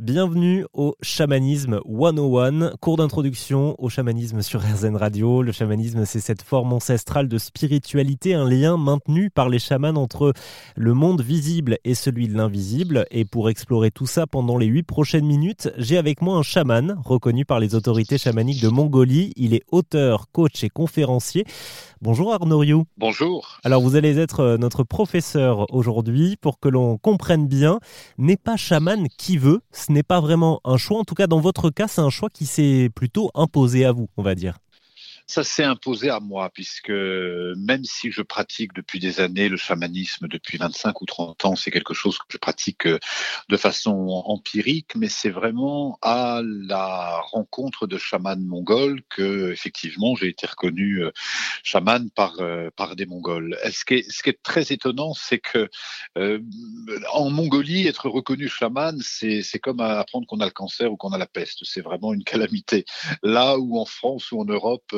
Bienvenue au Chamanisme 101, cours d'introduction au chamanisme sur RZN Radio. Le chamanisme, c'est cette forme ancestrale de spiritualité, un lien maintenu par les chamans entre le monde visible et celui de l'invisible. Et pour explorer tout ça pendant les huit prochaines minutes, j'ai avec moi un chaman reconnu par les autorités chamaniques de Mongolie. Il est auteur, coach et conférencier. Bonjour Arnaud Rioux. Bonjour. Alors vous allez être euh, notre professeur aujourd'hui pour que l'on comprenne bien. N'est pas chaman qui veut, ce n'est pas vraiment un choix. En tout cas, dans votre cas, c'est un choix qui s'est plutôt imposé à vous, on va dire ça s'est imposé à moi, puisque même si je pratique depuis des années le chamanisme, depuis 25 ou 30 ans, c'est quelque chose que je pratique euh, de façon empirique, mais c'est vraiment à la rencontre de chamans mongols que, effectivement, j'ai été reconnu euh, chaman par, euh, par des mongols. Ce qui est, ce qui est très étonnant, c'est que en Mongolie, être reconnu chaman, c'est comme apprendre qu'on a le cancer ou qu'on a la peste. C'est vraiment une calamité. Là où en France ou en Europe,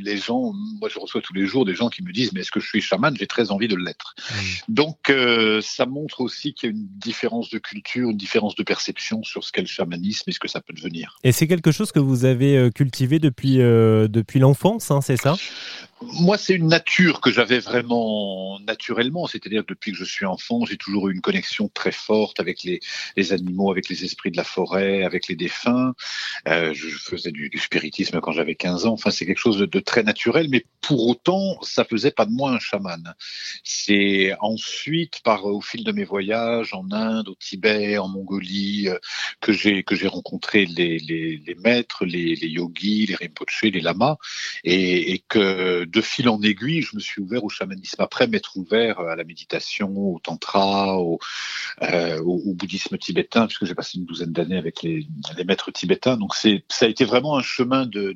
les gens, moi je reçois tous les jours des gens qui me disent mais est-ce que je suis chaman? J'ai très envie de l'être. Mmh. Donc euh, ça montre aussi qu'il y a une différence de culture, une différence de perception sur ce qu'est le chamanisme et ce que ça peut devenir. Et c'est quelque chose que vous avez euh, cultivé depuis, euh, depuis l'enfance, hein, c'est ça? Moi, c'est une nature que j'avais vraiment naturellement. C'est-à-dire, depuis que je suis enfant, j'ai toujours eu une connexion très forte avec les, animaux, avec les esprits de la forêt, avec les défunts. Euh, je faisais du, spiritisme quand j'avais 15 ans. Enfin, c'est quelque chose de, très naturel, mais pour autant, ça faisait pas de moi un chaman. C'est ensuite, par au fil de mes voyages en Inde, au Tibet, en Mongolie, euh, que j'ai rencontré les, maîtres, les, yogis, les rinpoche, les lamas, et que de fil en aiguille, je me suis ouvert au chamanisme. Après m'être ouvert à la méditation, au tantra, au, euh, bouddhisme tibétain, puisque j'ai passé une douzaine d'années avec les, maîtres tibétains. Donc c'est, ça a été vraiment un chemin de,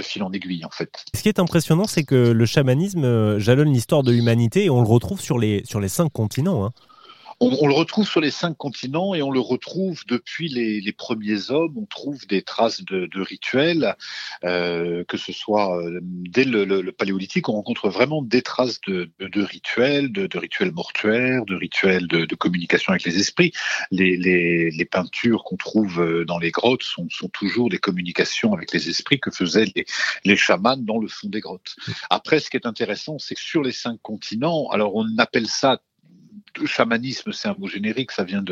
fil en aiguille en fait. Ce qui est impressionnant, c'est que le chamanisme euh, jalonne l'histoire de l'humanité et on le retrouve sur les, sur les cinq continents. Hein. On, le retrouve sur les cinq continents et on le retrouve depuis les, premiers hommes. On trouve des traces de, rituels, euh, que ce soit euh, dès le, paléolithique, on rencontre vraiment des traces de, rituels, de, rituels mortuaires, de rituels de, communication avec les esprits. Les, peintures qu'on trouve euh, dans les grottes sont, toujours des communications avec les esprits que faisaient les, les chamans dans le fond des grottes. Après, ce qui est intéressant, c'est que sur les cinq continents, alors on appelle ça chamanisme, c'est un mot générique, ça vient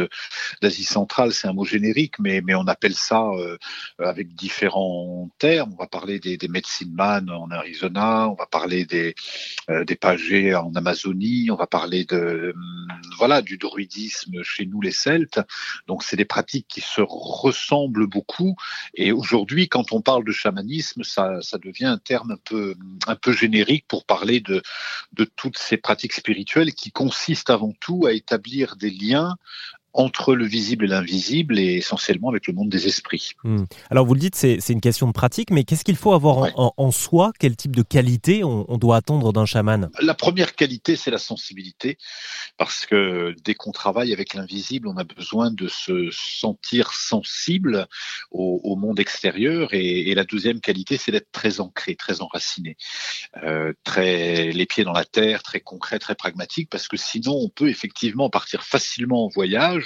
d'Asie centrale, c'est un mot générique, mais on appelle ça euh, avec différents termes. On va parler des, des medicine man en Arizona, on va parler des euh, pagés en Amazonie, on va parler de hum, voilà du druidisme chez nous les Celtes. Donc c'est des pratiques qui se ressemblent beaucoup. Et aujourd'hui, quand on parle de chamanisme, ça ça devient un terme un peu un peu générique pour parler de de toutes ces pratiques spirituelles qui consistent avant tout à établir des liens entre le visible et l'invisible et essentiellement avec le monde des esprits. Hmm. Alors vous le dites, c'est une question de pratique, mais qu'est-ce qu'il faut avoir en, soi? Quel type de qualité on, doit attendre d'un chaman? La première qualité, c'est la sensibilité, parce que dès qu'on travaille avec l'invisible, on a besoin de se sentir sensible au, monde extérieur, et, la deuxième qualité, c'est d'être très ancré, très enraciné, euh, très les pieds dans la terre, très concret, très pragmatique, parce que sinon on peut effectivement partir facilement en voyage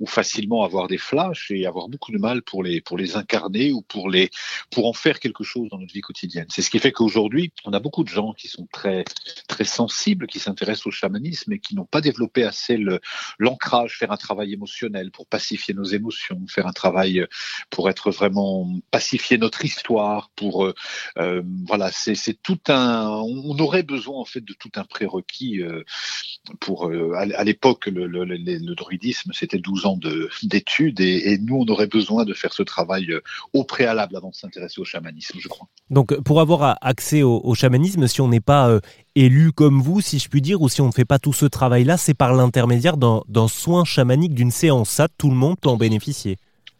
ou facilement avoir des flashs et avoir beaucoup de mal pour les, pour les incarner ou pour, les, pour en faire quelque chose dans notre vie quotidienne. C'est ce qui fait qu'aujourd'hui, on a beaucoup de gens qui sont très, très sensibles, qui s'intéressent au chamanisme et qui n'ont pas développé assez l'ancrage, faire un travail émotionnel pour pacifier nos émotions, faire un travail pour être vraiment pacifier notre histoire, pour euh, euh voilà, c'est tout un, on aurait besoin en fait de tout un prérequis euh, pour euh, à, l'époque le, druidisme c'était 12 ans d'études et, nous, on aurait besoin de faire ce travail euh, au préalable avant de s'intéresser au chamanisme, je crois. Donc, pour avoir accès au, chamanisme, si on n'est pas euh, élu comme vous, si je puis dire, ou si on ne fait pas tout ce travail-là, c'est par l'intermédiaire d'un soin chamanique, d'une séance. Ça, tout le monde peut en bénéficier.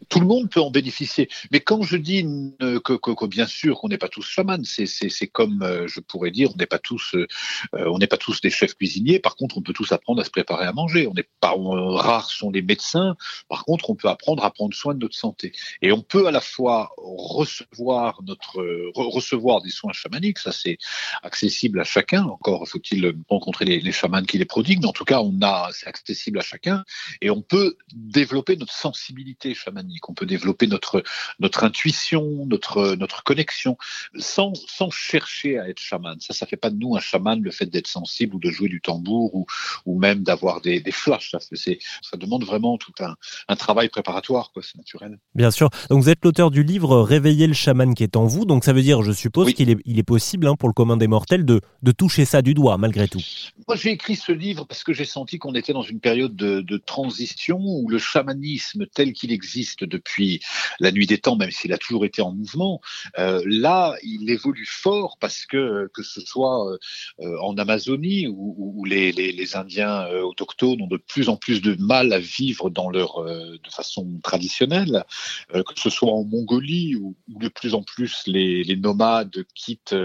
Tout le monde peut en bénéficier. Mais quand je dis que, que, bien sûr qu'on n'est pas tous chamans, c'est comme euh, je pourrais dire, on n'est pas tous, euh, on n'est pas tous des chefs cuisiniers. Par contre, on peut tous apprendre à se préparer à manger. On n'est pas rares sont les médecins. Par contre, on peut apprendre à prendre soin de notre santé. Et on peut à la fois recevoir notre recevoir des soins chamaniques. Ça, c'est accessible à chacun. Encore faut-il rencontrer les, les chamans qui les prodiguent. Mais en tout cas, on a, c'est accessible à chacun. Et on peut développer notre sensibilité chamanique qu'on peut développer notre, notre intuition, notre, notre connexion, sans, sans chercher à être chaman. Ça, ça fait pas de nous un chaman, le fait d'être sensible ou de jouer du tambour ou, ou même d'avoir des, des flashs. Ça, ça demande vraiment tout un, un travail préparatoire, quoi, c'est naturel. Bien sûr. Donc, vous êtes l'auteur du livre Réveiller le chaman qui est en vous. Donc, ça veut dire, je suppose, qu'il est, il est possible hein, pour le commun des mortels de, de toucher ça du doigt, malgré tout. Moi, j'ai écrit ce livre parce que j'ai senti qu'on était dans une période de, de transition où le chamanisme tel qu'il existe depuis la nuit des temps, même s'il a toujours été en mouvement, euh, là, il évolue fort parce que que ce soit euh, en Amazonie où, les, Indiens euh, autochtones ont de plus en plus de mal à vivre dans leur de façon traditionnelle, que ce soit en Mongolie où, de plus en plus les, nomades quittent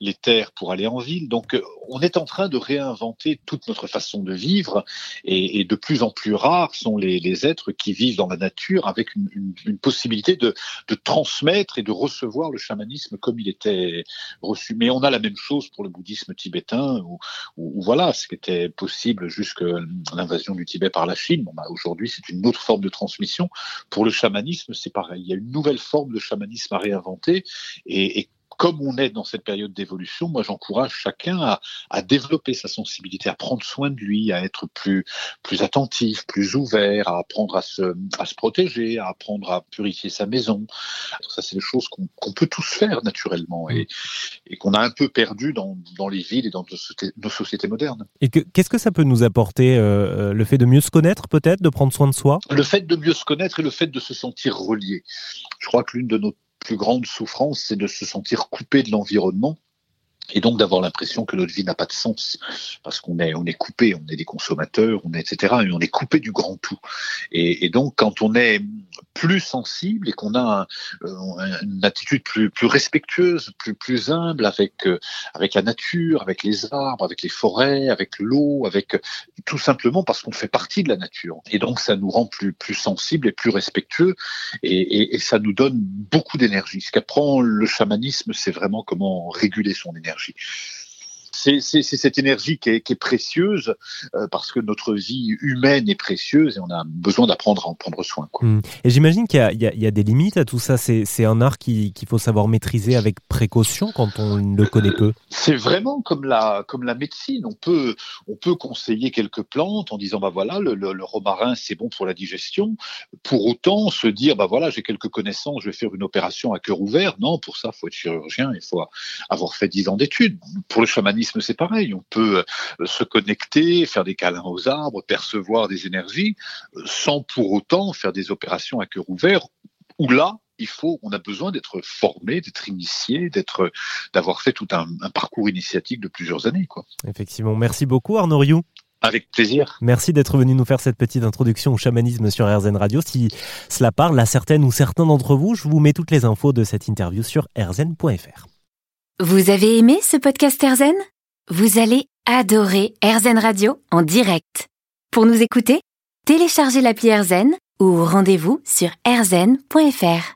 les terres pour aller en ville. Donc, on est en train de réinventer toute notre façon de vivre et, et de plus en plus rares sont les, les êtres qui vivent dans la nature avec une, possibilité de, transmettre et de recevoir le chamanisme comme il était reçu. Mais on a la même chose pour le bouddhisme tibétain, où, voilà, ce qui était possible jusqu'à l'invasion du Tibet par la Chine. Bah, Aujourd'hui, c'est une autre forme de transmission. Pour le chamanisme, c'est pareil. Il y a une nouvelle forme de chamanisme à réinventer. Et comme on est dans cette période d'évolution, moi j'encourage chacun à, à, développer sa sensibilité, à prendre soin de lui, à être plus, plus attentif, plus ouvert, à apprendre à se, à se protéger, à apprendre à purifier sa maison. Ça, c'est des choses qu'on qu peut tous faire naturellement et, et qu'on a un peu perdu dans, dans, les villes et dans nos sociétés, nos sociétés modernes. Et qu'est-ce que ça peut nous apporter, euh, le fait de mieux se connaître peut-être, de prendre soin de soi? Le fait de mieux se connaître et le fait de se sentir relié. Je crois que l'une de nos plus grande souffrance, c'est de se sentir coupé de l'environnement et donc d'avoir l'impression que notre vie n'a pas de sens parce qu'on est on est coupé, on est des consommateurs, on est etc. Et on est coupé du grand tout. Et, et donc quand on est plus sensible et qu'on a un, une attitude plus plus respectueuse, plus plus humble avec avec la nature, avec les arbres, avec les forêts, avec l'eau, avec tout simplement parce qu'on fait partie de la nature. Et donc ça nous rend plus plus sensibles et plus respectueux et, et, et ça nous donne beaucoup d'énergie. Ce qu'apprend le chamanisme, c'est vraiment comment réguler son énergie énergie c'est cette énergie qui est, qui est précieuse euh, parce que notre vie humaine est précieuse et on a besoin d'apprendre à en prendre soin. Quoi. Mmh. Et j'imagine qu'il y, y, y, a des limites à tout ça. C'est un art qu'il faut savoir maîtriser avec précaution quand on le connaît peu. C'est vraiment comme la, comme la médecine. On peut, on peut conseiller quelques plantes en disant bah voilà le, le, le romarin c'est bon pour la digestion. Pour autant se dire bah voilà j'ai quelques connaissances, je vais faire une opération à cœur ouvert. Non, pour ça faut être chirurgien, il faut avoir fait dix ans d'études. Pour le chamanisme c'est pareil. On peut euh, se connecter, faire des câlins aux arbres, percevoir des énergies, euh, sans pour autant faire des opérations à cœur ouvert, où là, il faut, on a besoin d'être formé, d'être initié, d'être, d'avoir fait tout un, un, parcours initiatique de plusieurs années. Quoi. Effectivement. Merci beaucoup, Arnaud Rioux. Avec plaisir. Merci d'être venu nous faire cette petite introduction au chamanisme sur RZN Radio. Si cela parle à certaines ou certains d'entre vous, je vous mets toutes les infos de cette interview sur rzn.fr. Vous avez aimé ce podcast RZN vous allez adorer AirZen Radio en direct. Pour nous écouter, téléchargez l'appli AirZen ou rendez-vous sur airzen.fr.